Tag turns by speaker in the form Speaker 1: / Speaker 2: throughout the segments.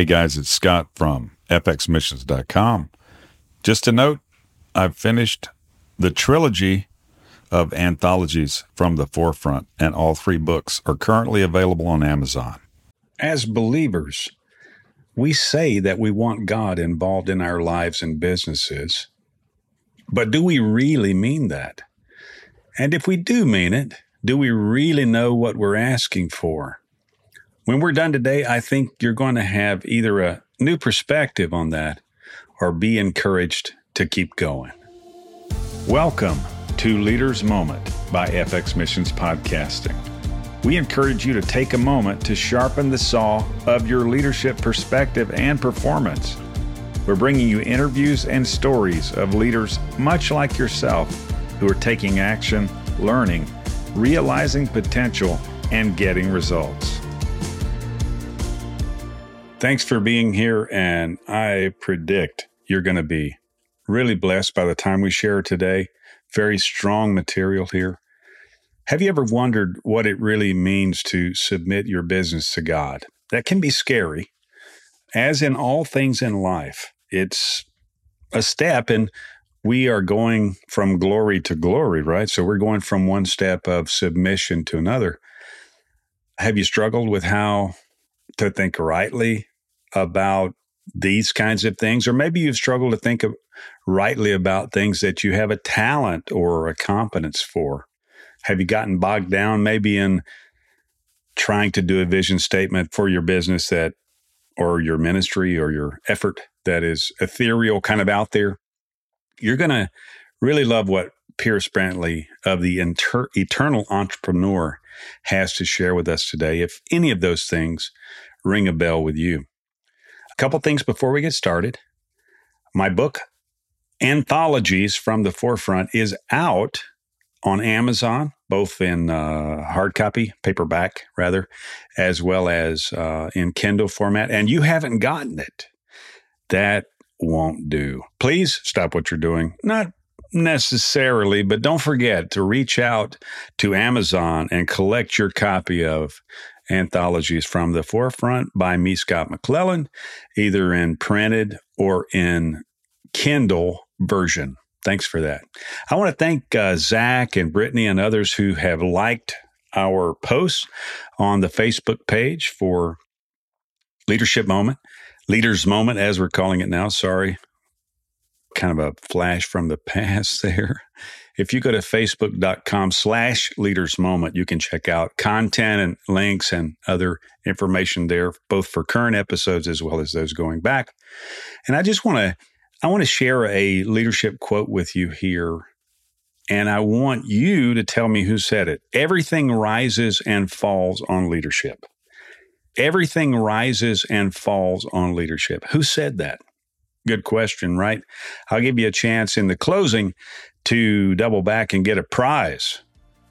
Speaker 1: Hey guys, it's Scott from fxmissions.com. Just a note, I've finished the trilogy of anthologies from the forefront, and all three books are currently available on Amazon.
Speaker 2: As believers, we say that we want God involved in our lives and businesses, but do we really mean that? And if we do mean it, do we really know what we're asking for? When we're done today, I think you're going to have either a new perspective on that or be encouraged to keep going. Welcome to Leaders Moment by FX Missions Podcasting. We encourage you to take a moment to sharpen the saw of your leadership perspective and performance. We're bringing you interviews and stories of leaders much like yourself who are taking action, learning, realizing potential, and getting results. Thanks for being here. And I predict you're going to be really blessed by the time we share today. Very strong material here. Have you ever wondered what it really means to submit your business to God? That can be scary. As in all things in life, it's a step, and we are going from glory to glory, right? So we're going from one step of submission to another. Have you struggled with how to think rightly about these kinds of things, or maybe you've struggled to think of rightly about things that you have a talent or a competence for. Have you gotten bogged down maybe in trying to do a vision statement for your business that, or your ministry or your effort that is ethereal, kind of out there? You're going to really love what Pierce Brantley of the Inter- Eternal Entrepreneur has to share with us today. If any of those things ring a bell with you, couple things before we get started. My book, Anthologies from the Forefront, is out on Amazon, both in uh, hard copy, paperback rather, as well as uh, in Kindle format. And you haven't gotten it. That won't do. Please stop what you're doing. Not necessarily, but don't forget to reach out to Amazon and collect your copy of anthologies from the forefront by me, Scott McClellan, either in printed or in Kindle version. Thanks for that. I want to thank uh, Zach and Brittany and others who have liked our posts on the Facebook page for Leadership Moment, Leaders Moment, as we're calling it now. Sorry, kind of a flash from the past there. If you go to facebook.com slash leaders moment, you can check out content and links and other information there, both for current episodes as well as those going back. And I just want to, I want to share a leadership quote with you here. And I want you to tell me who said it. Everything rises and falls on leadership. Everything rises and falls on leadership. Who said that? Good question, right? I'll give you a chance in the closing to double back and get a prize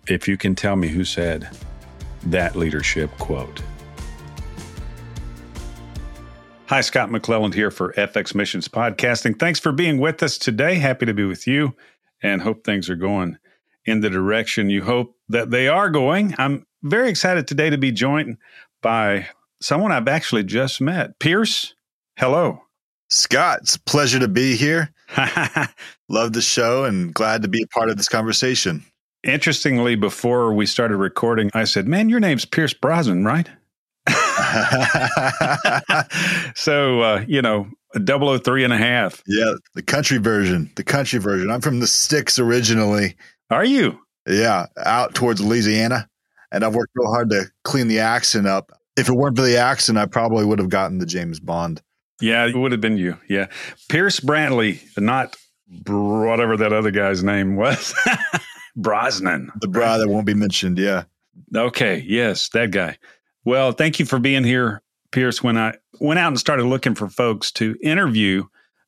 Speaker 2: if you can tell me who said that leadership quote. Hi, Scott McClelland here for FX Missions Podcasting. Thanks for being with us today. Happy to be with you and hope things are going in the direction you hope that they are going. I'm very excited today to be joined by someone I've actually just met. Pierce, hello.
Speaker 3: Scott, it's a pleasure to be here. Love the show and glad to be a part of this conversation.
Speaker 2: Interestingly, before we started recording, I said, Man, your name's Pierce Brosnan, right? so, uh, you know, a 003 and a half.
Speaker 3: Yeah, the country version. The country version. I'm from the sticks originally.
Speaker 2: Are you?
Speaker 3: Yeah, out towards Louisiana. And I've worked real hard to clean the accent up. If it weren't for the accent, I probably would have gotten the James Bond.
Speaker 2: Yeah, it would have been you. Yeah. Pierce Brantley, not whatever that other guy's name was. Brosnan.
Speaker 3: The bra that won't be mentioned. Yeah.
Speaker 2: Okay. Yes, that guy. Well, thank you for being here, Pierce. When I went out and started looking for folks to interview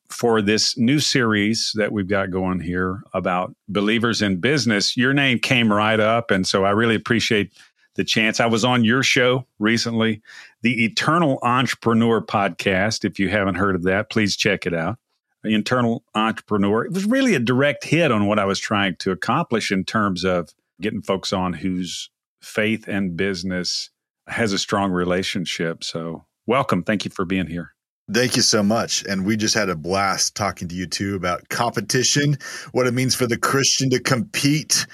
Speaker 2: for this new series that we've got going here about believers in business, your name came right up. And so I really appreciate the chance. I was on your show recently, the Eternal Entrepreneur podcast. If you haven't heard of that, please check it out. The Eternal Entrepreneur. It was really a direct hit on what I was trying to accomplish in terms of getting folks on whose faith and business has a strong relationship. So welcome. Thank you for being here.
Speaker 3: Thank you so much. And we just had a blast talking to you too about competition, what it means for the Christian to compete,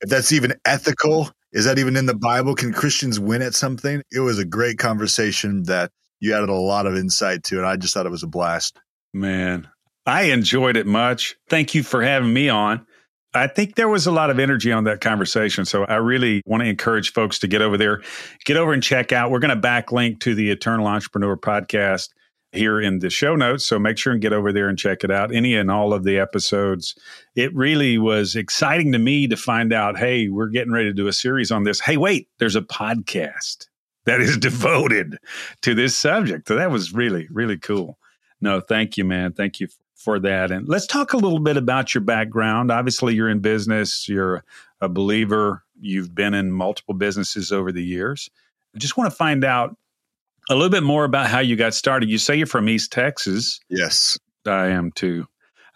Speaker 3: if that's even ethical. Is that even in the Bible? Can Christians win at something? It was a great conversation that you added a lot of insight to, and I just thought it was a blast.
Speaker 2: Man, I enjoyed it much. Thank you for having me on. I think there was a lot of energy on that conversation. So I really want to encourage folks to get over there, get over and check out. We're going to backlink to the Eternal Entrepreneur podcast here in the show notes. So make sure and get over there and check it out. Any and all of the episodes. It really was exciting to me to find out hey, we're getting ready to do a series on this. Hey, wait, there's a podcast that is devoted to this subject. So that was really, really cool. No, thank you, man. Thank you for that. And let's talk a little bit about your background. Obviously, you're in business, you're a believer, you've been in multiple businesses over the years. I just want to find out a little bit more about how you got started. You say you're from East Texas.
Speaker 3: Yes.
Speaker 2: I am too.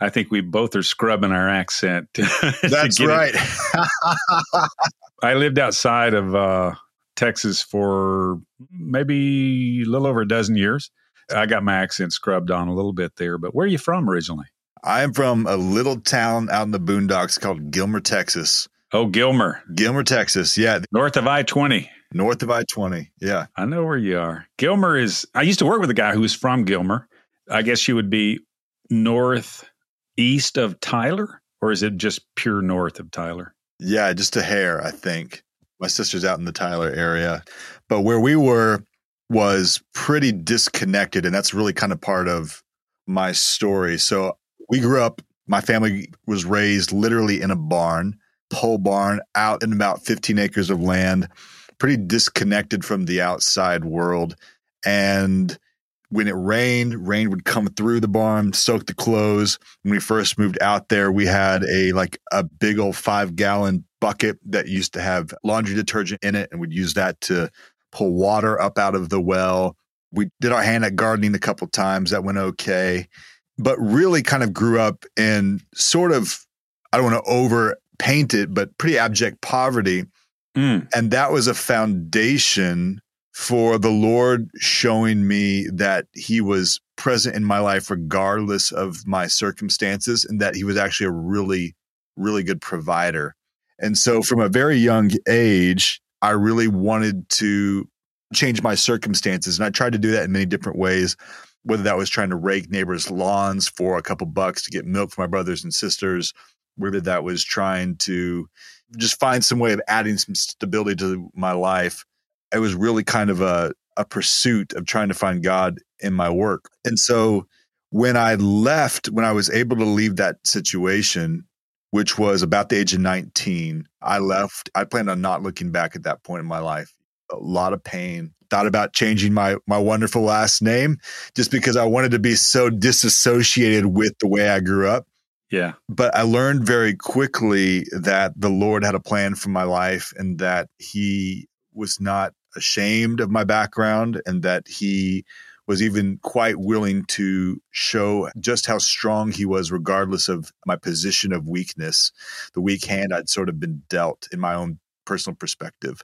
Speaker 2: I think we both are scrubbing our accent.
Speaker 3: That's right.
Speaker 2: I lived outside of uh, Texas for maybe a little over a dozen years. I got my accent scrubbed on a little bit there, but where are you from originally?
Speaker 3: I am from a little town out in the boondocks called Gilmer, Texas.
Speaker 2: Oh, Gilmer.
Speaker 3: Gilmer, Texas. Yeah.
Speaker 2: North of I 20.
Speaker 3: North of I 20. Yeah.
Speaker 2: I know where you are. Gilmer is, I used to work with a guy who was from Gilmer. I guess you would be northeast of Tyler, or is it just pure north of Tyler?
Speaker 3: Yeah, just a hair, I think. My sister's out in the Tyler area. But where we were was pretty disconnected. And that's really kind of part of my story. So we grew up, my family was raised literally in a barn, pole barn, out in about 15 acres of land pretty disconnected from the outside world. And when it rained, rain would come through the barn, soak the clothes. When we first moved out there, we had a like a big old five gallon bucket that used to have laundry detergent in it, and we'd use that to pull water up out of the well. We did our hand at gardening a couple times. That went okay. But really kind of grew up in sort of, I don't want to over paint it, but pretty abject poverty Mm. And that was a foundation for the Lord showing me that He was present in my life regardless of my circumstances and that He was actually a really, really good provider. And so from a very young age, I really wanted to change my circumstances. And I tried to do that in many different ways, whether that was trying to rake neighbors' lawns for a couple bucks to get milk for my brothers and sisters, whether that was trying to just find some way of adding some stability to my life. It was really kind of a, a pursuit of trying to find God in my work. And so when I left, when I was able to leave that situation, which was about the age of 19, I left. I planned on not looking back at that point in my life. A lot of pain. Thought about changing my my wonderful last name just because I wanted to be so disassociated with the way I grew up.
Speaker 2: Yeah.
Speaker 3: But I learned very quickly that the Lord had a plan for my life and that He was not ashamed of my background and that He was even quite willing to show just how strong He was, regardless of my position of weakness, the weak hand I'd sort of been dealt in my own personal perspective.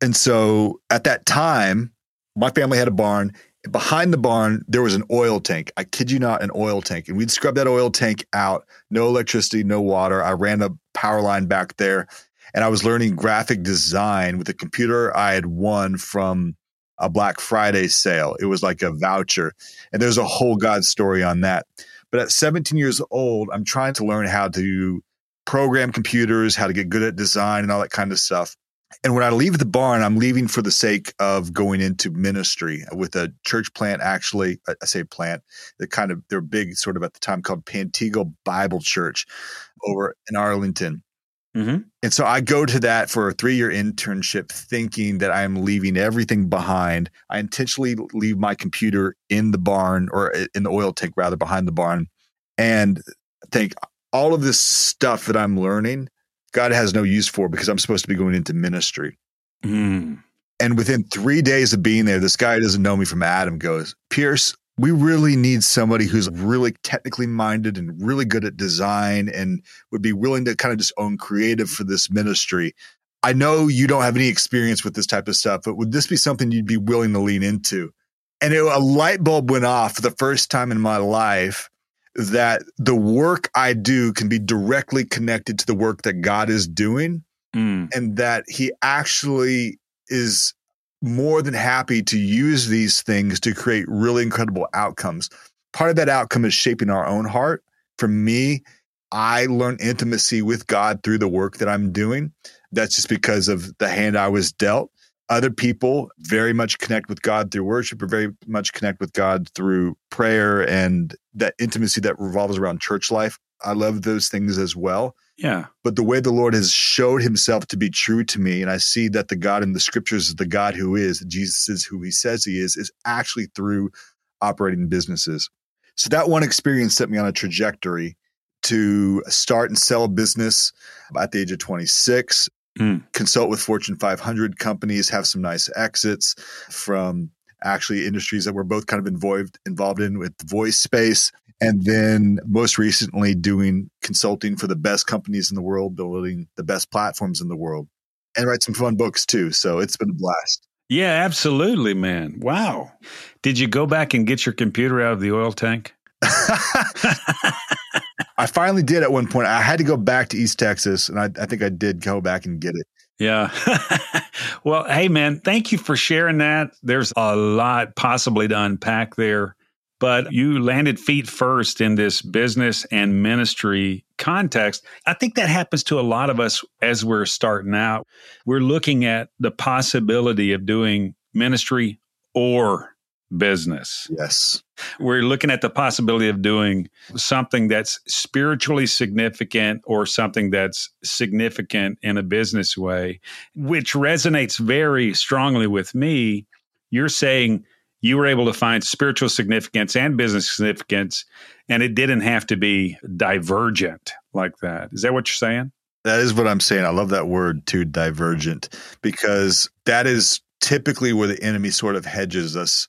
Speaker 3: And so at that time, my family had a barn behind the barn, there was an oil tank. I kid you not, an oil tank. And we'd scrub that oil tank out. No electricity, no water. I ran a power line back there and I was learning graphic design with a computer I had won from a Black Friday sale. It was like a voucher. And there's a whole God story on that. But at 17 years old, I'm trying to learn how to program computers, how to get good at design and all that kind of stuff. And when I leave the barn, I'm leaving for the sake of going into ministry with a church plant. Actually, I say plant. They're kind of they're big, sort of at the time called Pantego Bible Church over in Arlington. Mm-hmm. And so I go to that for a three year internship, thinking that I'm leaving everything behind. I intentionally leave my computer in the barn or in the oil tank, rather, behind the barn, and think all of this stuff that I'm learning God has no use for because I'm supposed to be going into ministry. Mm. And within three days of being there, this guy doesn't know me from Adam goes, Pierce, we really need somebody who's really technically minded and really good at design and would be willing to kind of just own creative for this ministry. I know you don't have any experience with this type of stuff, but would this be something you'd be willing to lean into? And it, a light bulb went off for the first time in my life that the work I do can be directly connected to the work that God is doing
Speaker 2: Mm.
Speaker 3: and that he actually is more than happy to use these things to create really incredible outcomes. Part of that outcome is shaping our own heart. For me, I learn intimacy with God through the work that I'm doing. That's just because of the hand I was dealt. Other people very much connect with God through worship or very much connect with God through prayer and that intimacy that revolves around church life. I love those things as well
Speaker 2: Yeah.
Speaker 3: but the way the Lord has showed himself to be true to me, and I see that the God in the scriptures is the God who is, Jesus is who he says he is, is actually through operating businesses. So that one experience set me on a trajectory to start and sell a business at the age of 26,
Speaker 2: Mm.
Speaker 3: consult with Fortune 500 companies, have some nice exits from actually industries that we're both kind of involved involved in with the voice space and then most recently doing consulting for the best companies in the world building the best platforms in the world and write some fun books too so it's been a blast
Speaker 2: Yeah, absolutely, man. Wow. Did you go back and get your computer out of the oil tank?
Speaker 3: i finally did at one point i had to go back to east texas and i, I think i did go back and get it
Speaker 2: Yeah. well, hey, man, thank you for sharing that. There's a lot possibly to unpack there, but you landed feet first in this business and ministry context. I think that happens to a lot of us as we're starting out. We're looking at the possibility of doing ministry or business.
Speaker 3: yes
Speaker 2: We're looking at the possibility of doing something that's spiritually significant or something that's significant in a business way, which resonates very strongly with me. You're saying you were able to find spiritual significance and business significance, and it didn't have to be divergent like that. Is that what you're saying?
Speaker 3: That is what I'm saying. I love that word too, divergent, because that is typically where the enemy sort of hedges us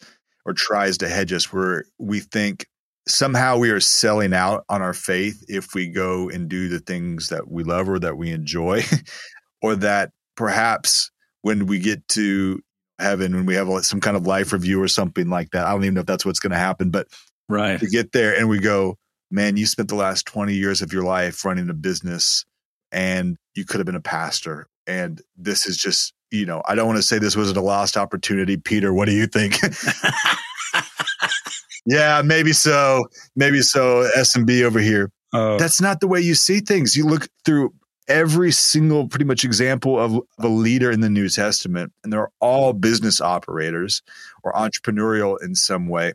Speaker 3: or tries to hedge us, where we think somehow we are selling out on our faith if we go and do the things that we love or that we enjoy, or that perhaps when we get to heaven, when we have some kind of life review or something like that, I don't even know if that's what's going to happen, but
Speaker 2: Right.
Speaker 3: we get there and we go, man, you spent the last 20 years of your life running a business and you could have been a pastor. And this is just, you know, I don't want to say this wasn't a lost opportunity. Peter, what do you think? yeah, maybe so. Maybe so. S&B over here.
Speaker 2: Oh,
Speaker 3: That's not the way you see things. You look through every single pretty much example of, of a leader in the New Testament, and they're all business operators or entrepreneurial in some way.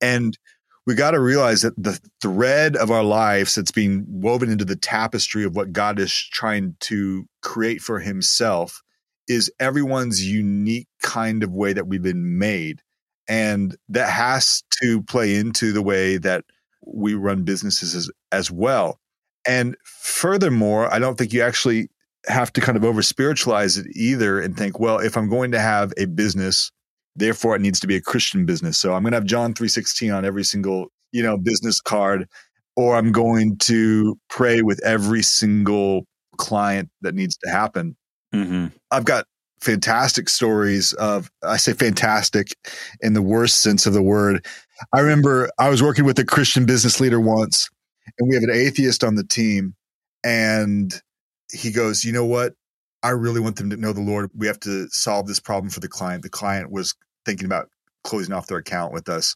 Speaker 3: And we got to realize that the thread of our lives that's being woven into the tapestry of what God is trying to create for himself is everyone's unique kind of way that we've been made. And that has to play into the way that we run businesses as, as well. And furthermore, I don't think you actually have to kind of over spiritualize it either and think, well, if I'm going to have a business, therefore it needs to be a Christian business. So I'm going to have John 316 on every single, you know, business card or I'm going to pray with every single client that needs to happen.
Speaker 2: Hmm
Speaker 3: I've got fantastic stories of I say fantastic in the worst sense of the word. I remember I was working with a Christian business leader once and we have an atheist on the team and he goes, "You know what? I really want them to know the Lord. We have to solve this problem for the client. The client was thinking about closing off their account with us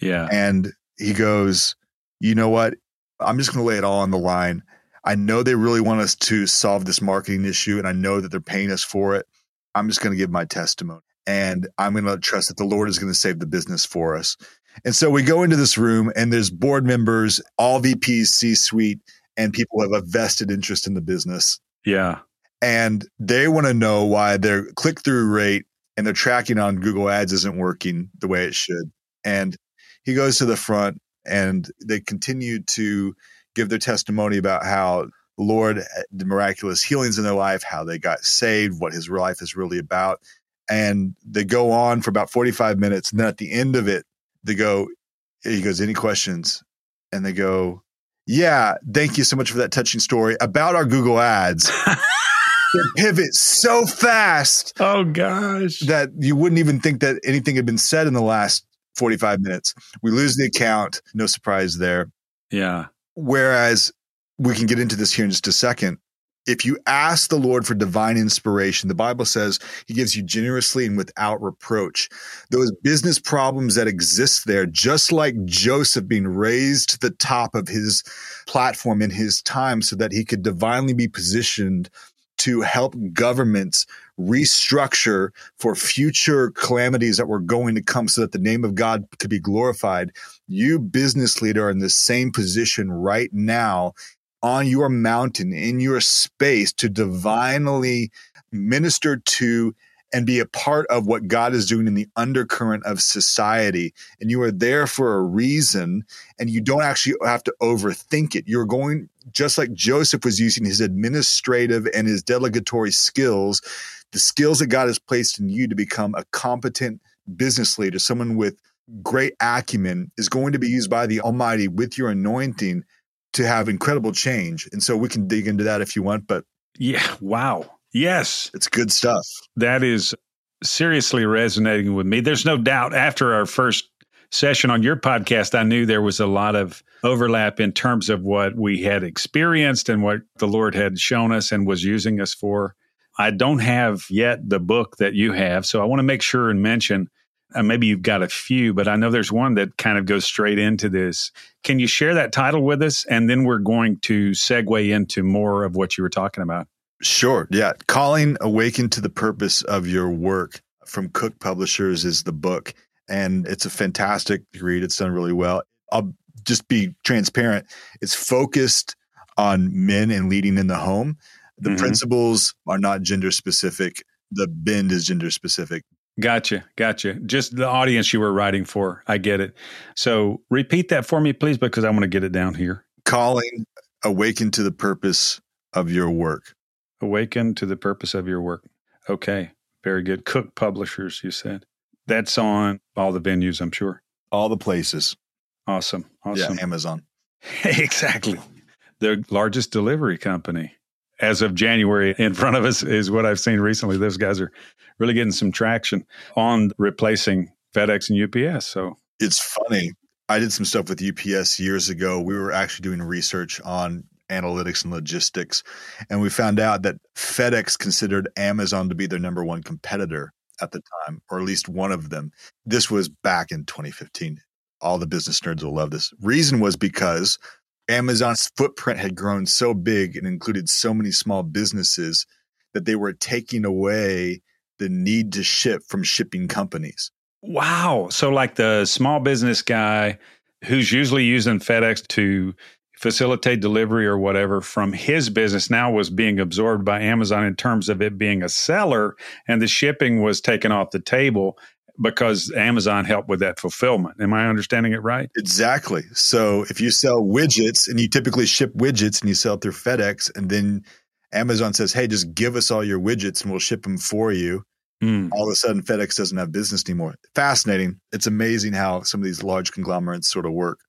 Speaker 2: Yeah.
Speaker 3: and he goes, You know what? I'm just going to lay it all on the line. I know they really want us to solve this marketing issue, and I know that they're paying us for it. I'm just going to give my testimony. And I'm going to trust that the Lord is going to save the business for us. And so we go into this room, and there's board members, all VPs, C suite, and people who have a vested interest in the business
Speaker 2: Yeah.
Speaker 3: and they want to know why their click through rate and their tracking on Google Ads isn't working the way it should. And he goes to the front and they continue to give their testimony about how the Lord uh, did miraculous healings in their life, how they got saved, what his life is really about. And they go on for about 45 minutes. And then at the end of it, they go, he goes, Any questions? And they go, Yeah, thank you so much for that touching story about our Google Ads they pivot so fast
Speaker 2: oh gosh.
Speaker 3: that you wouldn't even think that anything had been said in the last 45 minutes. We lose the account. No surprise there.
Speaker 2: Yeah.
Speaker 3: Whereas we can get into this here in just a second. If you ask the Lord for divine inspiration, the Bible says he gives you generously and without reproach. Those business problems that exist there, just like Joseph being raised to the top of his platform in his time so that he could divinely be positioned to help governments restructure for future calamities that were going to come so that the name of God could be glorified. You, business leader, are in the same position right now on your mountain, in your space to divinely minister to and be a part of what God is doing in the undercurrent of society. And you are there for a reason, and you don't actually have to overthink it. You're going, just like Joseph was using his administrative and his delegatory skills, the skills that God has placed in you to become a competent business leader, someone with great acumen, is going to be used by the Almighty with your anointing to have incredible change. And so we can dig into that if you want, but
Speaker 2: yeah, wow. Yes.
Speaker 3: It's good stuff.
Speaker 2: That is seriously resonating with me. There's no doubt after our first session on your podcast, I knew there was a lot of overlap in terms of what we had experienced and what the Lord had shown us and was using us for. I don't have yet the book that you have, so I want to make sure and mention uh, maybe you've got a few, but I know there's one that kind of goes straight into this. Can you share that title with us? And then we're going to segue into more of what you were talking about.
Speaker 3: Sure. Yeah. Calling Awaken to the Purpose of Your Work from Cook Publishers is the book. And it's a fantastic read. It's done really well. I'll just be transparent. It's focused on men and leading in the home. The mm-hmm. principles are not gender specific. The bend is gender specific.
Speaker 2: Gotcha. Gotcha. Just the audience you were writing for. I get it. So repeat that for me, please, because I want to get it down here.
Speaker 3: Calling, awaken to the purpose of your work.
Speaker 2: Awaken to the purpose of your work. Okay. Very good. Cook Publishers, you said. That's on all the venues, I'm sure.
Speaker 3: All the places.
Speaker 2: Awesome. Awesome.
Speaker 3: Yeah, Amazon.
Speaker 2: exactly. The largest delivery company as of January in front of us is what I've seen recently. Those guys are really getting some traction on replacing FedEx and UPS. So
Speaker 3: it's funny. I did some stuff with UPS years ago. We were actually doing research on analytics and logistics, and we found out that FedEx considered Amazon to be their number one competitor at the time, or at least one of them. This was back in 2015. All the business nerds will love this. Reason was because Amazon's footprint had grown so big and included so many small businesses that they were taking away the need to ship from shipping companies.
Speaker 2: Wow. So, like the small business guy who's usually using FedEx to facilitate delivery or whatever from his business now was being absorbed by Amazon in terms of it being a seller and the shipping was taken off the table because Amazon helped with that fulfillment. Am I understanding it right?
Speaker 3: Exactly. So if you sell widgets and you typically ship widgets and you sell it through FedEx and then Amazon says, "Hey, just give us all your widgets and we'll ship them for you." Mm. All of a sudden, FedEx doesn't have business anymore. Fascinating. It's amazing how some of these large conglomerates sort of work.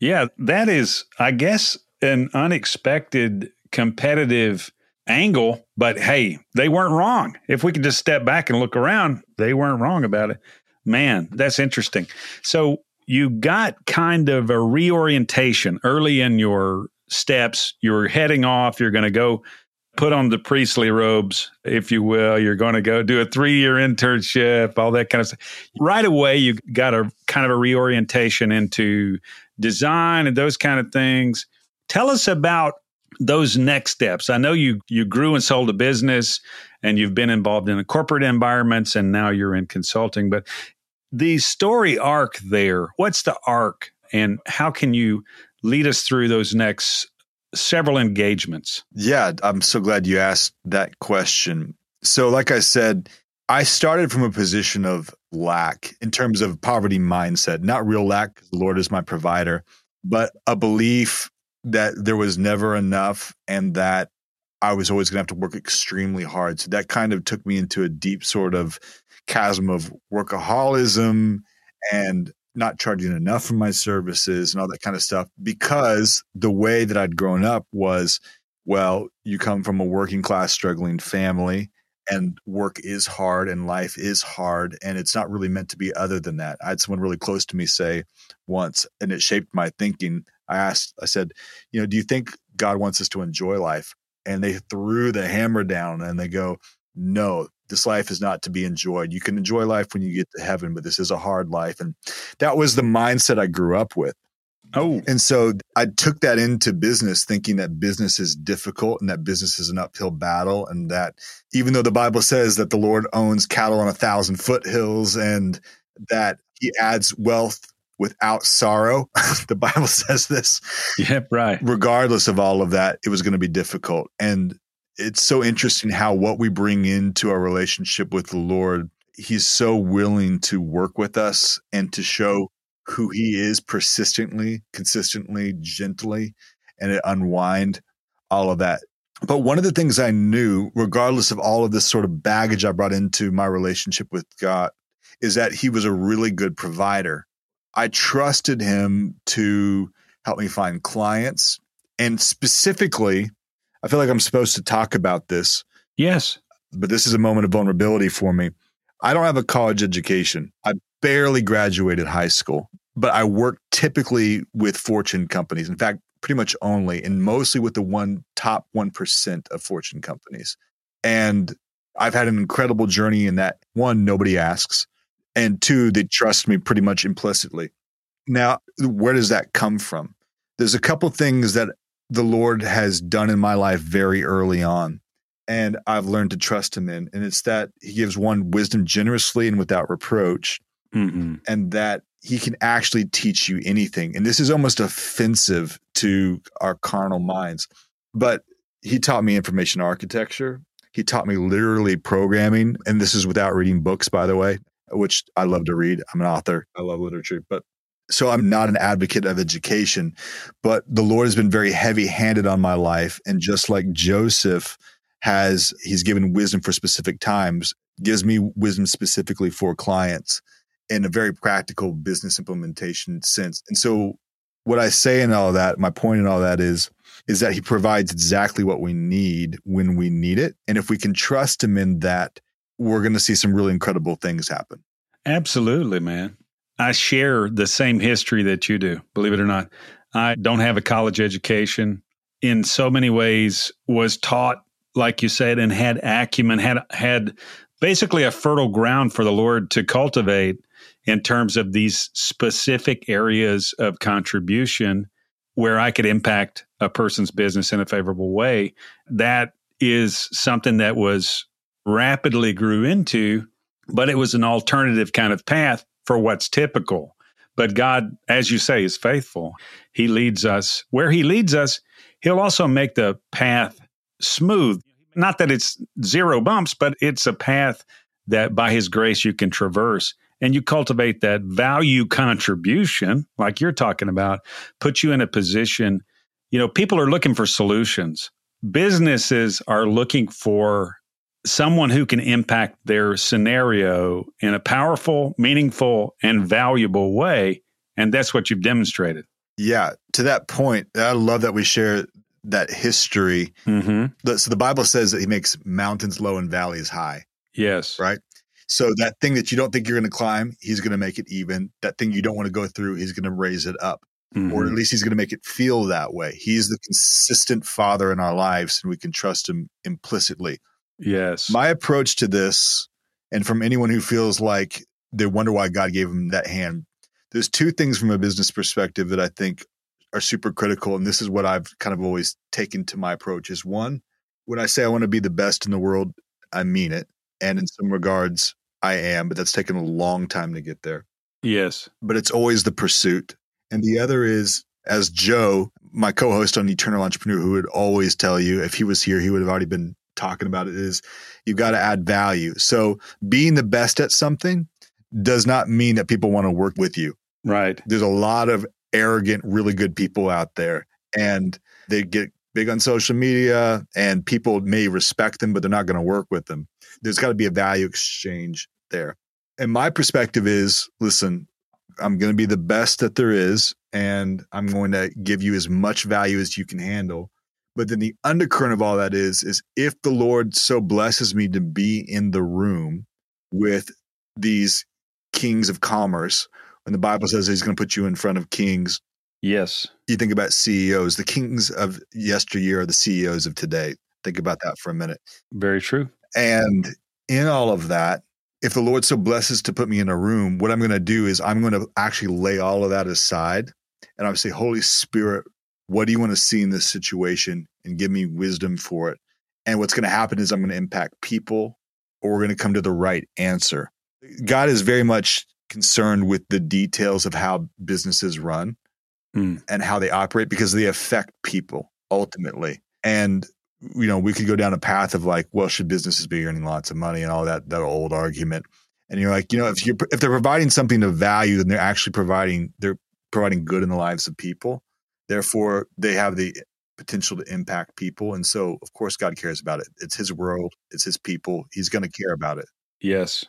Speaker 2: Yeah, that is, I guess, an unexpected competitive angle. But hey, they weren't wrong. If we could just step back and look around, they weren't wrong about it. Man, that's interesting. So you got kind of a reorientation early in your steps. You're heading off. You're going to go put on the priestly robes, if you will. You're going to go do a three year internship, all that kind of stuff. Right away, you got a kind of a reorientation into design and those kind of things. Tell us about those next steps. I know you you grew and sold a business and you've been involved in corporate environments and now you're in consulting, but the story arc there, what's the arc and how can you lead us through those next several engagements.
Speaker 3: Yeah, I'm so glad you asked that question. So, like I said, I started from a position of lack in terms of poverty mindset, not real lack because the Lord is my provider, but a belief that there was never enough and that I was always going to have to work extremely hard. So that kind of took me into a deep sort of chasm of workaholism and not charging enough for my services and all that kind of stuff because the way that I'd grown up was well, you come from a working class, struggling family, and work is hard and life is hard and it's not really meant to be other than that. I had someone really close to me say once and it shaped my thinking. I asked, I said, you know, do you think God wants us to enjoy life? And they threw the hammer down and they go, no, this life is not to be enjoyed. You can enjoy life when you get to heaven, but this is a hard life. And that was the mindset I grew up with.
Speaker 2: Oh.
Speaker 3: And so I took that into business, thinking that business is difficult and that business is an uphill battle. And that even though the Bible says that the Lord owns cattle on a thousand foothills and that he adds wealth without sorrow, the Bible says this.
Speaker 2: Yep, right.
Speaker 3: Regardless of all of that, it was going to be difficult. And it's so interesting how what we bring into our relationship with the Lord, he's so willing to work with us and to show who he is persistently, consistently, gently, and it unwind all of that. But one of the things I knew, regardless of all of this sort of baggage I brought into my relationship with God, is that he was a really good provider. I trusted him to help me find clients. And specifically, I feel like I'm supposed to talk about this.
Speaker 2: Yes.
Speaker 3: But this is a moment of vulnerability for me. I don't have a college education. I barely graduated high school, but I worked typically with Fortune companies. In fact, pretty much only, and mostly with the one top 1% of Fortune companies. And I've had an incredible journey in that one, nobody asks, and two, they trust me pretty much implicitly. Now, where does that come from? There's a couple things that the Lord has done in my life very early on and I've learned to trust him in. And it's that he gives one wisdom generously and without reproach
Speaker 2: mm
Speaker 3: and that he can actually teach you anything. And this is almost offensive to our carnal minds. But he taught me information architecture. He taught me literally programming. And this is without reading books, by the way, which I love to read. I'm an author. I love literature. But so I'm not an advocate of education, but the Lord has been very heavy handed on my life. And just like Joseph has, he's given wisdom for specific times, gives me wisdom specifically for clients in a very practical business implementation sense. And so what I say in all that, my point in all that is, is that he provides exactly what we need when we need it. And if we can trust him in that, we're going to see some really incredible things happen.
Speaker 2: Absolutely, man. I share the same history that you do, believe it or not. I don't have a college education. In so many ways, was taught, like you said, and had acumen, had had basically a fertile ground for the Lord to cultivate in terms of these specific areas of contribution where I could impact a person's business in a favorable way. That is something that was rapidly grew into, but it was an alternative kind of path for what's typical. But God, as you say, is faithful. He leads us where He leads us. He'll also make the path smooth. Not that it's zero bumps, but it's a path that by His grace you can traverse and you cultivate that value contribution, like you're talking about, puts you in a position. You know, people are looking for solutions. Businesses are looking for someone who can impact their scenario in a powerful, meaningful, and valuable way. And that's what you've demonstrated.
Speaker 3: Yeah. To that point, I love that we share that history.
Speaker 2: Mm-hmm.
Speaker 3: So the Bible says that he makes mountains low and valleys high.
Speaker 2: Yes.
Speaker 3: Right. So that thing that you don't think you're going to climb, he's going to make it even. That thing you don't want to go through, he's going to raise it up.
Speaker 2: Mm-hmm.
Speaker 3: Or at least he's going to make it feel that way. He's the consistent father in our lives, and we can trust him implicitly.
Speaker 2: Yes.
Speaker 3: My approach to this, and from anyone who feels like they wonder why God gave them that hand, there's two things from a business perspective that I think are super critical. And this is what I've kind of always taken to my approach is one, when I say I want to be the best in the world, I mean it. And in some regards, I am, but that's taken a long time to get there.
Speaker 2: Yes.
Speaker 3: But it's always the pursuit. And the other is, as Joe, my co host on Eternal Entrepreneur, who would always tell you, if he was here, he would have already been talking about it, is you've got to add value. So being the best at something does not mean that people want to work with you.
Speaker 2: Right.
Speaker 3: There's a lot of arrogant, really good people out there, and they get big on social media, and people may respect them, but they're not going to work with them. There's got to be a value exchange there. And my perspective is listen, I'm going to be the best that there is, and I'm going to give you as much value as you can handle. But then the undercurrent of all that is, is if the Lord so blesses me to be in the room with these kings of commerce, when the Bible says he's going to put you in front of kings,
Speaker 2: Yes.
Speaker 3: you think about CEOs, the kings of yesteryear are the CEOs of today. Think about that for a minute.
Speaker 2: Very true.
Speaker 3: And in all of that, if the Lord so blesses to put me in a room, what I'm going to do is I'm going to actually lay all of that aside. And I would say, Holy Spirit, what do you want to see in this situation? And give me wisdom for it. And what's going to happen is I'm going to impact people or we're going to come to the right answer. God is very much concerned with the details of how businesses run
Speaker 2: Mm.
Speaker 3: and how they operate because they affect people ultimately. And you know, we could go down a path of like, well, should businesses be earning lots of money and all that that old argument. And you're like, you know, if you if they're providing something of value, then they're actually providing they're providing good in the lives of people. Therefore, they have the potential to impact people. And so, of course, God cares about it. It's His world. It's His people. He's going to care about it.
Speaker 2: Yes.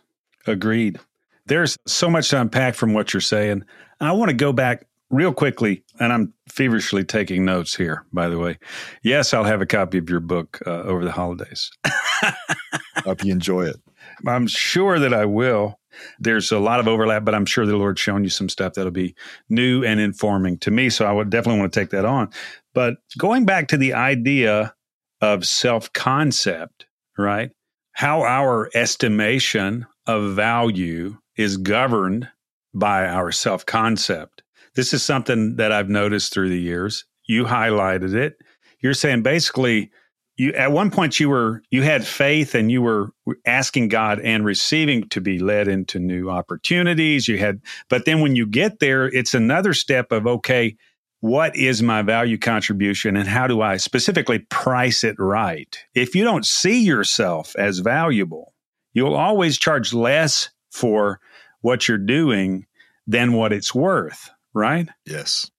Speaker 2: Agreed. There's so much to unpack from what you're saying. I want to go back real quickly, and I'm feverishly taking notes here, by the way. Yes, I'll have a copy of your book uh, over the holidays.
Speaker 3: Hope you enjoy it.
Speaker 2: I'm sure that I will. There's a lot of overlap, but I'm sure the Lord's shown you some stuff that'll be new and informing to me. So I would definitely want to take that on. But going back to the idea of self concept, right? How our estimation of value is governed by our self concept. This is something that I've noticed through the years. You highlighted it. You're saying basically, you at one point you were you had faith and you were asking God and receiving to be led into new opportunities. You had, but then when you get there, it's another step of okay, what is my value contribution and how do I specifically price it right? If you don't see yourself as valuable, you'll always charge less for what you're doing than what it's worth, right?
Speaker 3: Yes.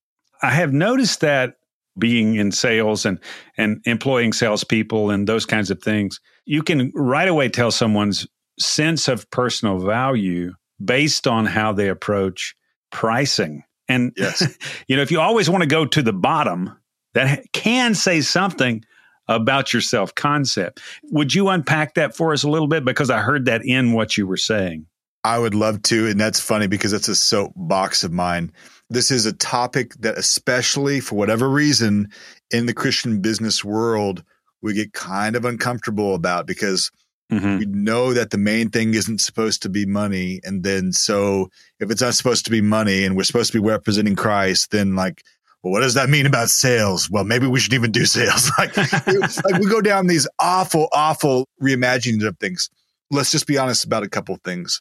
Speaker 2: I have noticed that being in sales and and employing salespeople and those kinds of things, you can right away tell someone's sense of personal value based on how they approach pricing. And
Speaker 3: Yes.
Speaker 2: you know, if you always want to go to the bottom, that can say something about your self concept. Would you unpack that for us a little bit? Because I heard that in what you were saying.
Speaker 3: I would love to. And that's funny because it's a soapbox of mine. This is a topic that, especially for whatever reason, in the Christian business world, we get kind of uncomfortable about because
Speaker 2: Mhm.
Speaker 3: we know that the main thing isn't supposed to be money. And then, so if it's not supposed to be money and we're supposed to be representing Christ, then like, well, what does that mean about sales? Well, maybe we should even do sales. like, like we go down these awful, awful reimaginings of things. Let's just be honest about a couple things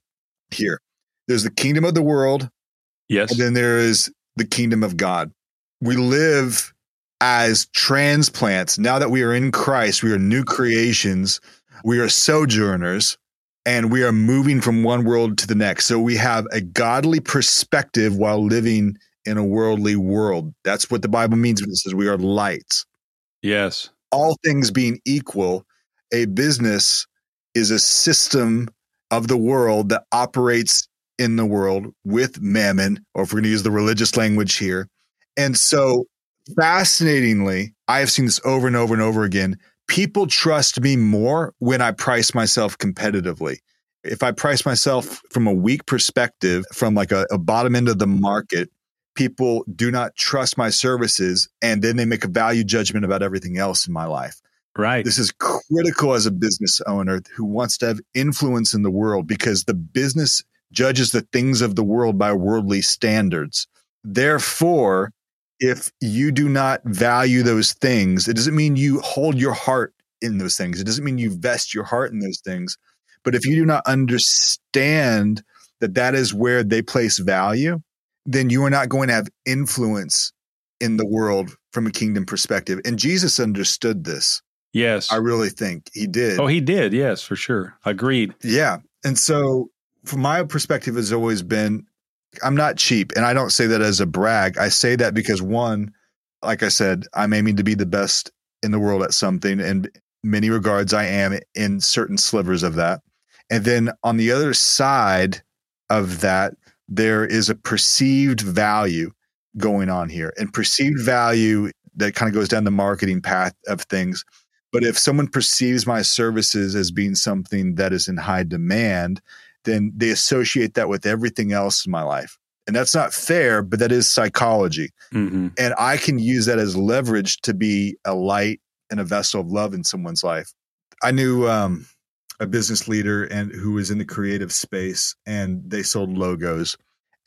Speaker 3: here. There's the kingdom of the world,
Speaker 2: Yes.
Speaker 3: and then there is the kingdom of God. We live as transplants. Now that we are in Christ, we are new creations, we are sojourners, and we are moving from one world to the next. So we have a godly perspective while living in a worldly world. That's what the Bible means when it says we are lights.
Speaker 2: Yes.
Speaker 3: All things being equal, a business is a system of the world that operates in the world with mammon, or if we're going to use the religious language here. And so, fascinatingly, I have seen this over and over and over again. People trust me more when I price myself competitively. If I price myself from a weak perspective, from like a, a bottom end of the market, people do not trust my services and then they make a value judgment about everything else in my life.
Speaker 2: Right.
Speaker 3: This is critical as a business owner who wants to have influence in the world because the business judges the things of the world by worldly standards. Therefore, if you do not value those things, it doesn't mean you hold your heart in those things. It doesn't mean you vest your heart in those things. But if you do not understand that that is where they place value, then you are not going to have influence in the world from a kingdom perspective. And Jesus understood this.
Speaker 2: yes.
Speaker 3: I really think he did.
Speaker 2: Oh, he did. Yes, for sure. Agreed.
Speaker 3: Yeah. And so, from my perspective, has always been I'm not cheap. And I don't say that as a brag. I say that because, one, like I said, I'm aiming to be the best in the world at something. And many regards, I am in certain slivers of that. And then on the other side of that, there is a perceived value going on here. And perceived value that kind of goes down the marketing path of things. But if someone perceives my services as being something that is in high demand, then they associate that with everything else in my life. And that's not fair, but that is psychology. Mm-hmm. And I can use that as leverage to be a light and a vessel of love in someone's life. I knew um, a business leader and who was in the creative space and they sold logos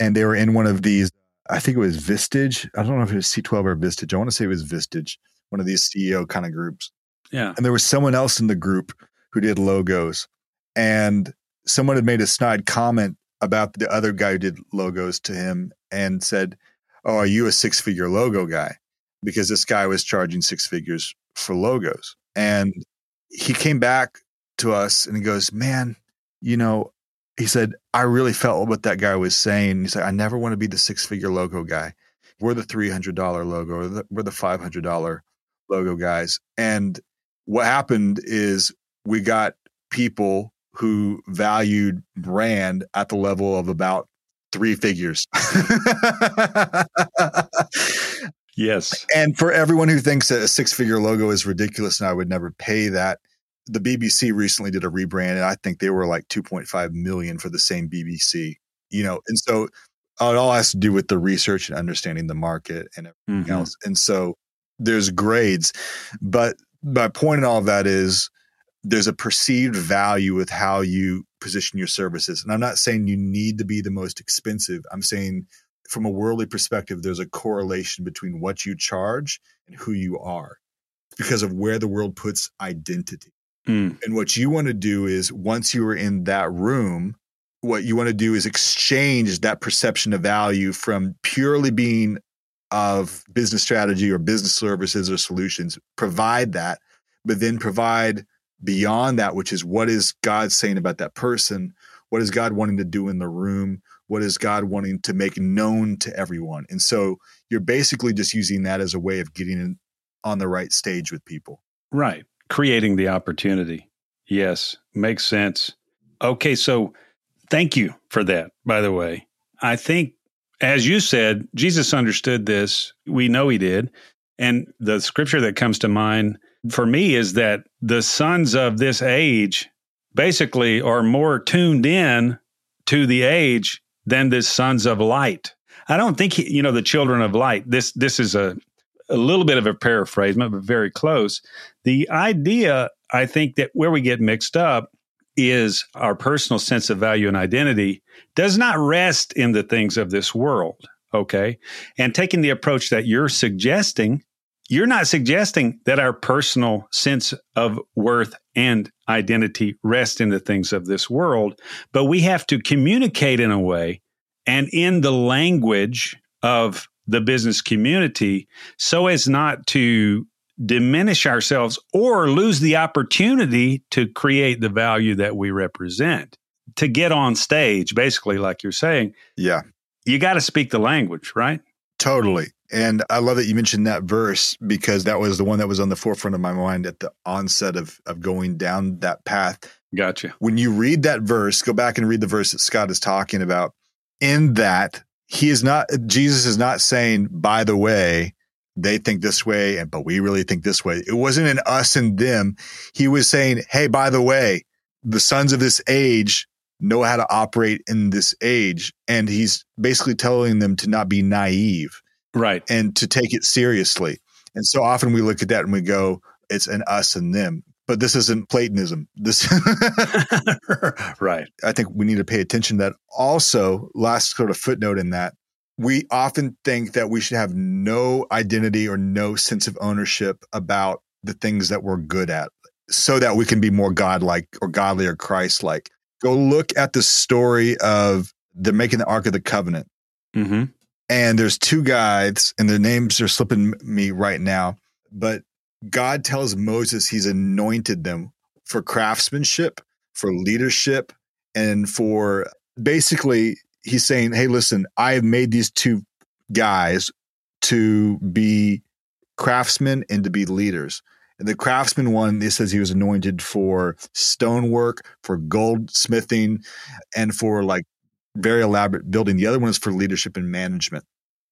Speaker 3: and they were in one of these I think it was Vistage. I don't know if it was C12 or Vistage. I want to say it was Vistage, one of these CEO kind of groups.
Speaker 2: Yeah.
Speaker 3: And there was someone else in the group who did logos. And someone had made a snide comment about the other guy who did logos to him and said, Oh, are you a six figure logo guy? Because this guy was charging six figures for logos. And he came back to us and he goes, Man, you know, he said, I really felt what that guy was saying. He said, I never want to be the six figure logo guy. We're the $300 logo, we're the $500 logo guys. And what happened is we got people who valued brand at the level of about three figures.
Speaker 2: yes.
Speaker 3: And for everyone who thinks that a six figure logo is ridiculous and I would never pay that, the BBC recently did a rebrand, and I think they were like 2.5 million for the same BBC. You know, and so it all has to do with the research and understanding the market and everything mm-hmm. else. And so there's grades, but my point in all of that is there's a perceived value with how you position your services. And I'm not saying you need to be the most expensive. I'm saying from a worldly perspective, there's a correlation between what you charge and who you are because of where the world puts identity. Mm. And what you want to do is once you are in that room, what you want to do is exchange that perception of value from purely being of business strategy or business services or solutions, provide that, but then provide beyond that, which is what is God saying about that person? What is God wanting to do in the room? What is God wanting to make known to everyone? And so you're basically just using that as a way of getting on the right stage with people.
Speaker 2: Right creating the opportunity. Yes, makes sense. Okay, so thank you for that, by the way. I think, as you said, Jesus understood this. We know he did. And the scripture that comes to mind for me is that the sons of this age basically are more tuned in to the age than the sons of light. I don't think he, you know the children of light. This this is a a little bit of a paraphrasement, but very close. The idea, I think, that where we get mixed up is our personal sense of value and identity does not rest in the things of this world. Okay. And taking the approach that you're suggesting, you're not suggesting that our personal sense of worth and identity rest in the things of this world, but we have to communicate in a way and in the language of the business community so as not to diminish ourselves or lose the opportunity to create the value that we represent. To get on stage, basically, like you're saying.
Speaker 3: Yeah.
Speaker 2: You got to speak the language, right?
Speaker 3: Totally. And I love that you mentioned that verse because that was the one that was on the forefront of my mind at the onset of, of going down that path.
Speaker 2: Gotcha.
Speaker 3: When you read that verse, go back and read the verse that Scott is talking about. In that, he is not Jesus is not saying, by the way, they think this way, and but we really think this way. It wasn't an us and them. He was saying, hey, by the way, the sons of this age know how to operate in this age. And he's basically telling them to not be naive.
Speaker 2: Right.
Speaker 3: And to take it seriously. And so often we look at that and we go, it's an us and them but this isn't Platonism. This
Speaker 2: right.
Speaker 3: I think we need to pay attention to that. Also, last sort of footnote in that, we often think that we should have no identity or no sense of ownership about the things that we're good at so that we can be more godlike or godly or Christ-like. Go look at the story of they're making the Ark of the Covenant. Mm-hmm. And there's two guys, and their names are slipping me right now, but God tells Moses he's anointed them for craftsmanship, for leadership, and for basically, he's saying, Hey, listen, I have made these two guys to be craftsmen and to be leaders. And the craftsman one, it says he was anointed for stonework, for goldsmithing, and for like very elaborate building. The other one is for leadership and management.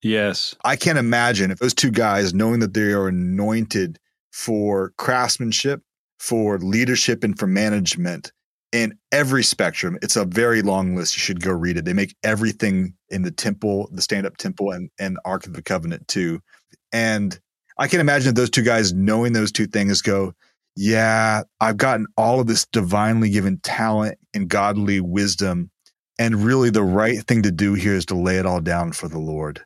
Speaker 2: Yes.
Speaker 3: I can't imagine if those two guys, knowing that they are anointed for craftsmanship, for leadership, and for management in every spectrum, it's a very long list. You should go read it. They make everything in the temple, the stand up temple, and, and Ark of the Covenant too. And I can imagine if those two guys knowing those two things go, yeah, I've gotten all of this divinely given talent and godly wisdom. And really, the right thing to do here is to lay it all down for the Lord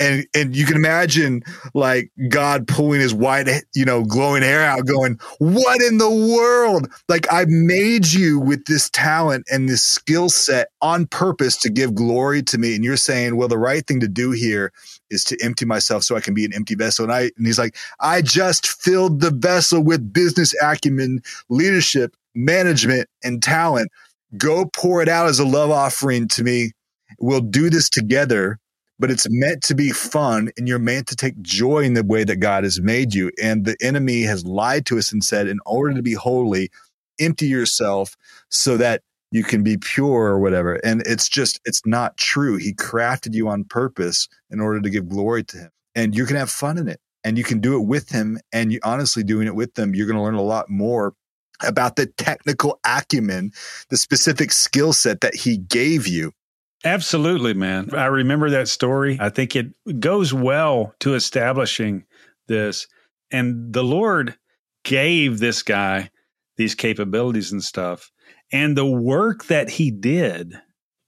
Speaker 3: and and you can imagine like God pulling his white, you know, glowing hair out, going, "What in the world? Like I made you with this talent and this skill set on purpose to give glory to me." And you're saying, "Well, the right thing to do here is to empty myself so I can be an empty vessel." And I and he's like, "I just filled the vessel with business acumen, leadership, management, and talent. Go pour it out as a love offering to me. We'll do this together." but it's meant to be fun and you're meant to take joy in the way that God has made you. And the enemy has lied to us and said, in order to be holy, empty yourself so that you can be pure or whatever. And it's just, it's not true. He crafted you on purpose in order to give glory to him. And you can have fun in it and you can do it with him. And you honestly doing it with them, you're going to learn a lot more about the technical acumen, the specific skill set that he gave you
Speaker 2: Absolutely, man. I remember that story. I think it goes well to establishing this. And the Lord gave this guy these capabilities and stuff. And the work that he did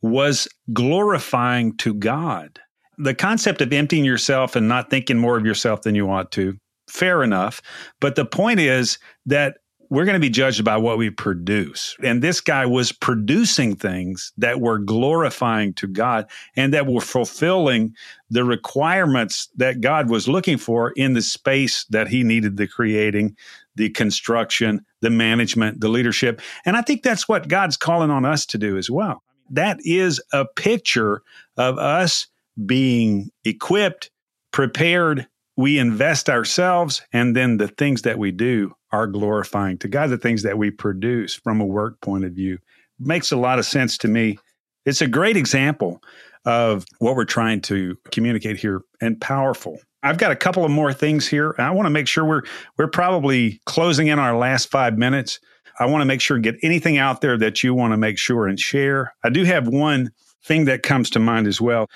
Speaker 2: was glorifying to God. The concept of emptying yourself and not thinking more of yourself than you want to, fair enough. But the point is that we're going to be judged by what we produce. And this guy was producing things that were glorifying to God and that were fulfilling the requirements that God was looking for in the space that he needed the creating, the construction, the management, the leadership. And I think that's what God's calling on us to do as well. That is a picture of us being equipped, prepared, we invest ourselves, and then the things that we do are glorifying to God, the things that we produce from a work point of view. Makes a lot of sense to me. It's a great example of what we're trying to communicate here and powerful. I've got a couple of more things here. I want to make sure we're we're probably closing in our last 5 minutes. I want to make sure get anything out there that you want to make sure and share. I do have one thing that comes to mind as well.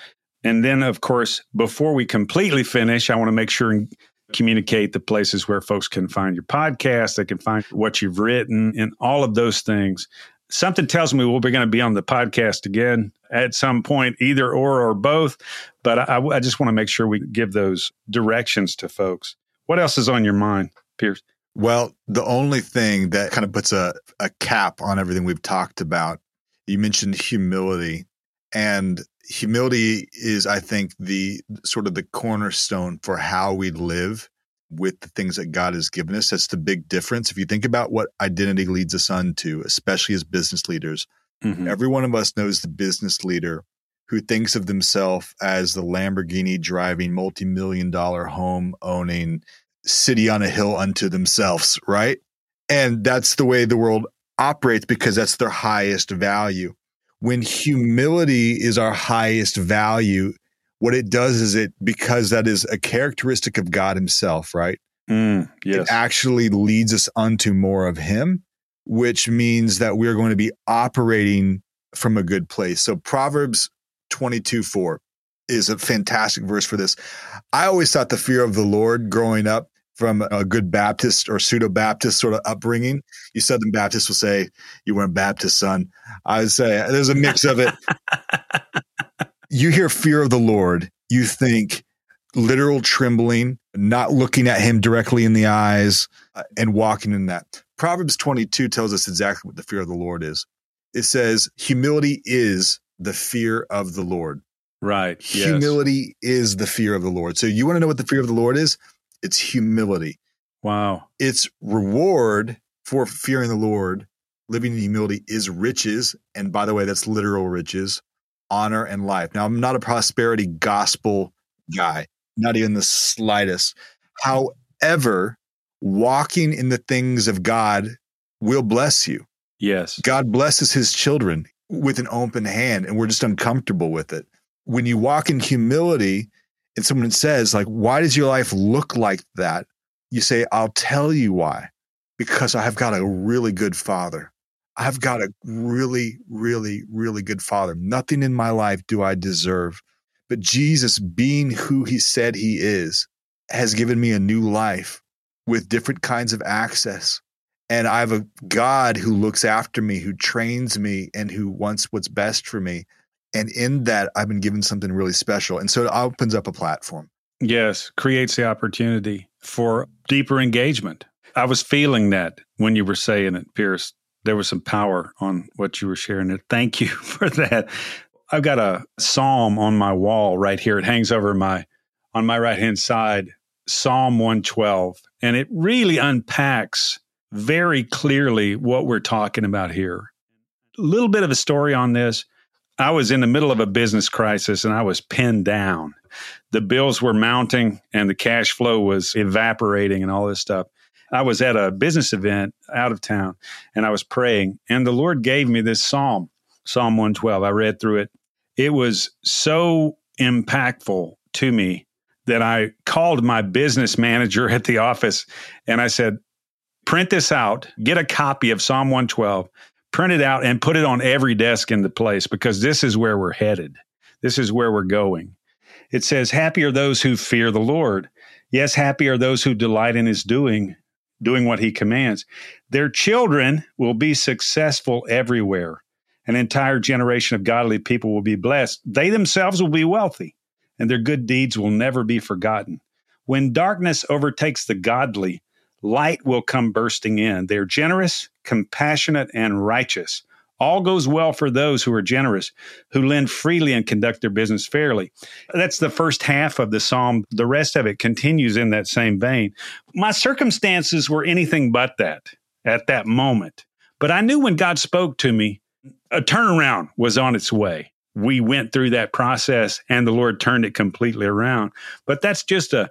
Speaker 2: And then, of course, before we completely finish, I want to make sure and communicate the places where folks can find your podcast, they can find what you've written, and all of those things. Something tells me we'll be going to be on the podcast again at some point, either or or both. But I, I just want to make sure we give those directions to folks. What else is on your mind, Pierce?
Speaker 3: Well, the only thing that kind of puts a, a cap on everything we've talked about, you mentioned humility. And humility is, I think, the sort of the cornerstone for how we live with the things that God has given us. That's the big difference. If you think about what identity leads us on to, especially as business leaders, mm-hmm. every one of us knows the business leader who thinks of themselves as the Lamborghini driving, multi million dollar home owning city on a hill unto themselves, right? And that's the way the world operates because that's their highest value when humility is our highest value, what it does is it, because that is a characteristic of God Himself, right?
Speaker 2: Mm, yes.
Speaker 3: It actually leads us unto more of Him, which means that we're going to be operating from a good place. So, Proverbs 22 4 is a fantastic verse for this. I always thought the fear of the Lord growing up from a good Baptist or pseudo Baptist sort of upbringing. You Southern Baptists will say, You weren't Baptist, son. I would say there's a mix of it. you hear fear of the Lord, you think literal trembling, not looking at him directly in the eyes, uh, and walking in that. Proverbs 22 tells us exactly what the fear of the Lord is. It says, Humility is the fear of the Lord.
Speaker 2: Right.
Speaker 3: Humility yes. is the fear of the Lord. So you want to know what the fear of the Lord is? It's humility.
Speaker 2: Wow.
Speaker 3: It's reward for fearing the Lord. Living in humility is riches. And by the way, that's literal riches, honor, and life. Now, I'm not a prosperity gospel guy, not even the slightest. However, walking in the things of God will bless you.
Speaker 2: Yes.
Speaker 3: God blesses his children with an open hand, and we're just uncomfortable with it. When you walk in humility, and someone says, like, why does your life look like that? You say, I'll tell you why. Because I have got a really good father. I've got a really, really, really good father. Nothing in my life do I deserve. But Jesus, being who he said he is, has given me a new life with different kinds of access. And I have a God who looks after me, who trains me, and who wants what's best for me. And in that, I've been given something really special. And so it opens up a platform.
Speaker 2: Yes, creates the opportunity for deeper engagement. I was feeling that when you were saying it, Pierce. There was some power on what you were sharing. It. Thank you for that. I've got a psalm on my wall right here. It hangs over my on my right hand side, Psalm 112, and it really unpacks very clearly what we're talking about here. A little bit of a story on this. I was in the middle of a business crisis and I was pinned down. The bills were mounting and the cash flow was evaporating and all this stuff. I was at a business event out of town and I was praying, and the Lord gave me this psalm, Psalm 112. I read through it. It was so impactful to me that I called my business manager at the office and I said, print this out, get a copy of Psalm 112, print it out, and put it on every desk in the place because this is where we're headed. This is where we're going. It says, Happy are those who fear the Lord. Yes, happy are those who delight in his doing, doing what he commands. Their children will be successful everywhere. An entire generation of godly people will be blessed. They themselves will be wealthy, and their good deeds will never be forgotten. When darkness overtakes the godly, light will come bursting in. They're generous, compassionate, and righteous. All goes well for those who are generous, who lend freely and conduct their business fairly. That's the first half of the psalm. The rest of it continues in that same vein. My circumstances were anything but that at that moment. But I knew when God spoke to me, a turnaround was on its way. We went through that process and the Lord turned it completely around. But that's just a,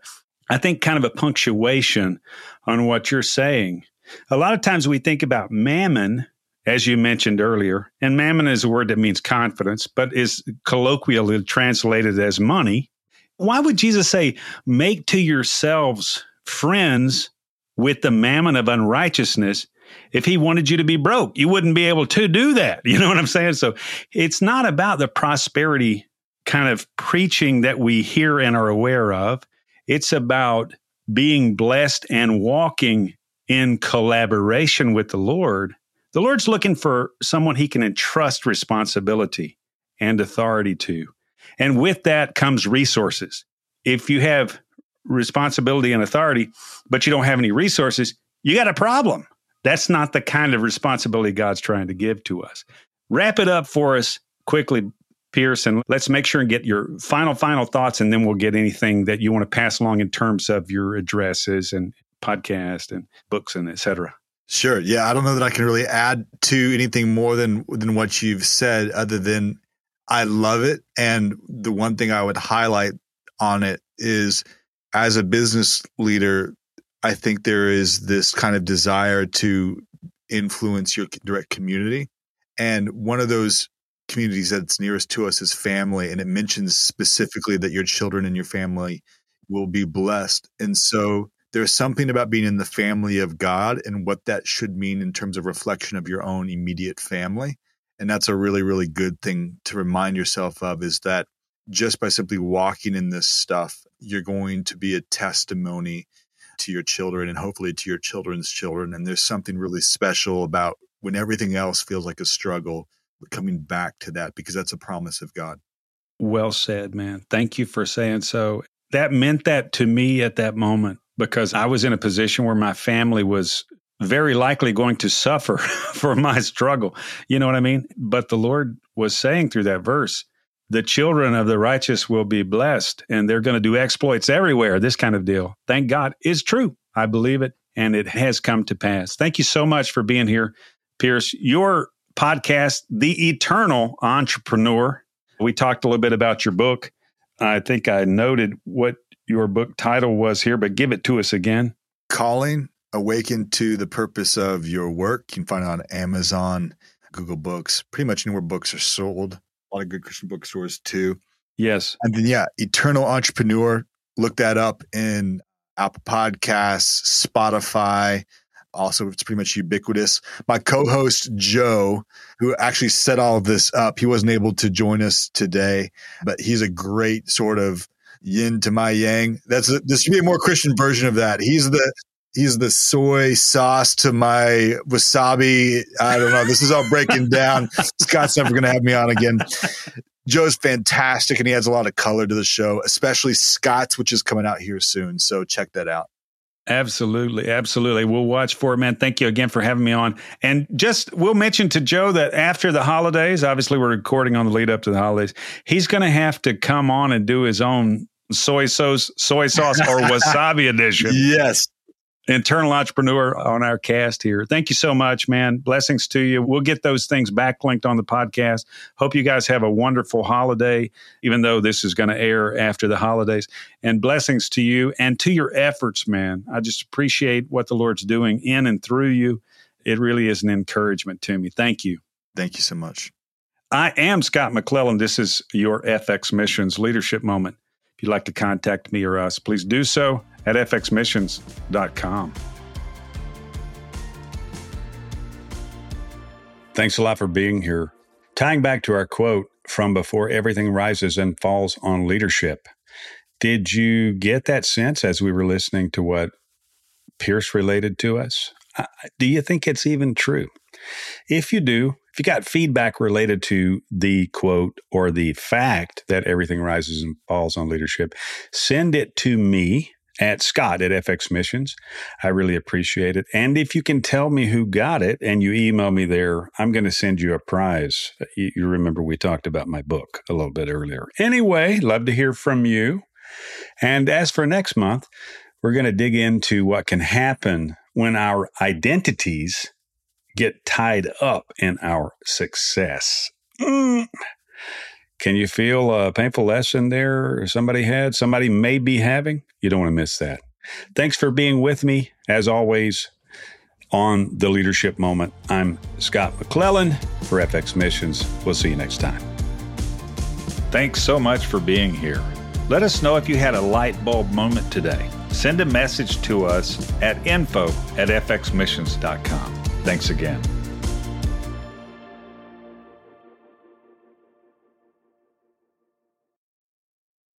Speaker 2: I think, kind of a punctuation on what you're saying. A lot of times we think about mammon as you mentioned earlier. And mammon is a word that means confidence, but is colloquially translated as money. Why would Jesus say, make to yourselves friends with the mammon of unrighteousness? If he wanted you to be broke, you wouldn't be able to do that. You know what I'm saying? So it's not about the prosperity kind of preaching that we hear and are aware of. It's about being blessed and walking in collaboration with the Lord the Lord's looking for someone he can entrust responsibility and authority to. And with that comes resources. If you have responsibility and authority, but you don't have any resources, you got a problem. That's not the kind of responsibility God's trying to give to us. Wrap it up for us quickly, Pierce, and let's make sure and get your final, final thoughts, and then we'll get anything that you want to pass along in terms of your addresses and podcast and books and et cetera.
Speaker 3: Sure. Yeah, I don't know that I can really add to anything more than than what you've said other than I love it and the one thing I would highlight on it is as a business leader I think there is this kind of desire to influence your direct community and one of those communities that's nearest to us is family and it mentions specifically that your children and your family will be blessed and so there's something about being in the family of God and what that should mean in terms of reflection of your own immediate family. And that's a really, really good thing to remind yourself of is that just by simply walking in this stuff, you're going to be a testimony to your children and hopefully to your children's children. And there's something really special about when everything else feels like a struggle, coming back to that because that's a promise of God.
Speaker 2: Well said, man. Thank you for saying so. That meant that to me at that moment because I was in a position where my family was very likely going to suffer for my struggle. You know what I mean? But the Lord was saying through that verse, the children of the righteous will be blessed and they're going to do exploits everywhere. This kind of deal, thank God, is true. I believe it and it has come to pass. Thank you so much for being here, Pierce. Your podcast, The Eternal Entrepreneur. We talked a little bit about your book. I think I noted what your book title was here, but give it to us again.
Speaker 3: Calling, Awaken to the Purpose of Your Work. You can find it on Amazon, Google Books, pretty much anywhere books are sold. A lot of good Christian bookstores too.
Speaker 2: Yes.
Speaker 3: And then, yeah, Eternal Entrepreneur. Look that up in Apple Podcasts, Spotify. Also, it's pretty much ubiquitous. My co host, Joe, who actually set all of this up, he wasn't able to join us today, but he's a great sort of yin to my yang. That's a, this should be a more Christian version of that. He's the he's the soy sauce to my wasabi. I don't know. This is all breaking down. Scott's never going to have me on again. Joe's fantastic and he adds a lot of color to the show, especially Scott's, which is coming out here soon. So check that out.
Speaker 2: Absolutely. Absolutely. We'll watch for it, man. Thank you again for having me on. And just, we'll mention to Joe that after the holidays, obviously we're recording on the lead up to the holidays, he's going to have to come on and do his own soy sauce, soy sauce or wasabi edition.
Speaker 3: Yes
Speaker 2: Eternal Entrepreneur on our cast here. Thank you so much, man. Blessings to you. We'll get those things backlinked on the podcast. Hope you guys have a wonderful holiday, even though this is going to air after the holidays. And blessings to you and to your efforts, man. I just appreciate what the Lord's doing in and through you. It really is an encouragement to me. Thank you.
Speaker 3: Thank you so much.
Speaker 2: I am Scott McClellan. This is your FX Missions Leadership Moment. If you'd like to contact me or us, please do so at fxmissions.com. Thanks a lot for being here. Tying back to our quote from Before Everything Rises and Falls on Leadership, did you get that sense as we were listening to what Pierce related to us? Do you think it's even true? If you do, if you got feedback related to the quote or the fact that everything rises and falls on leadership, send it to me at Scott at FX Missions. I really appreciate it. And if you can tell me who got it and you email me there, I'm going to send you a prize. You, you, remember we talked about my book a little bit earlier. Anyway, love to hear from you. And as for next month, we're going to dig into what can happen when our identities get tied up in our success. Mm. Can you feel a painful lesson there somebody had, somebody may be having? You don't want to miss that. Thanks for being with me, as always, on the leadership moment. I'm Scott McClellan for FX Missions. We'll see you next time.
Speaker 1: Thanks so much for being here. Let us know if you had a light bulb moment today. Send a message to us at info at fxmissions.com. Thanks again.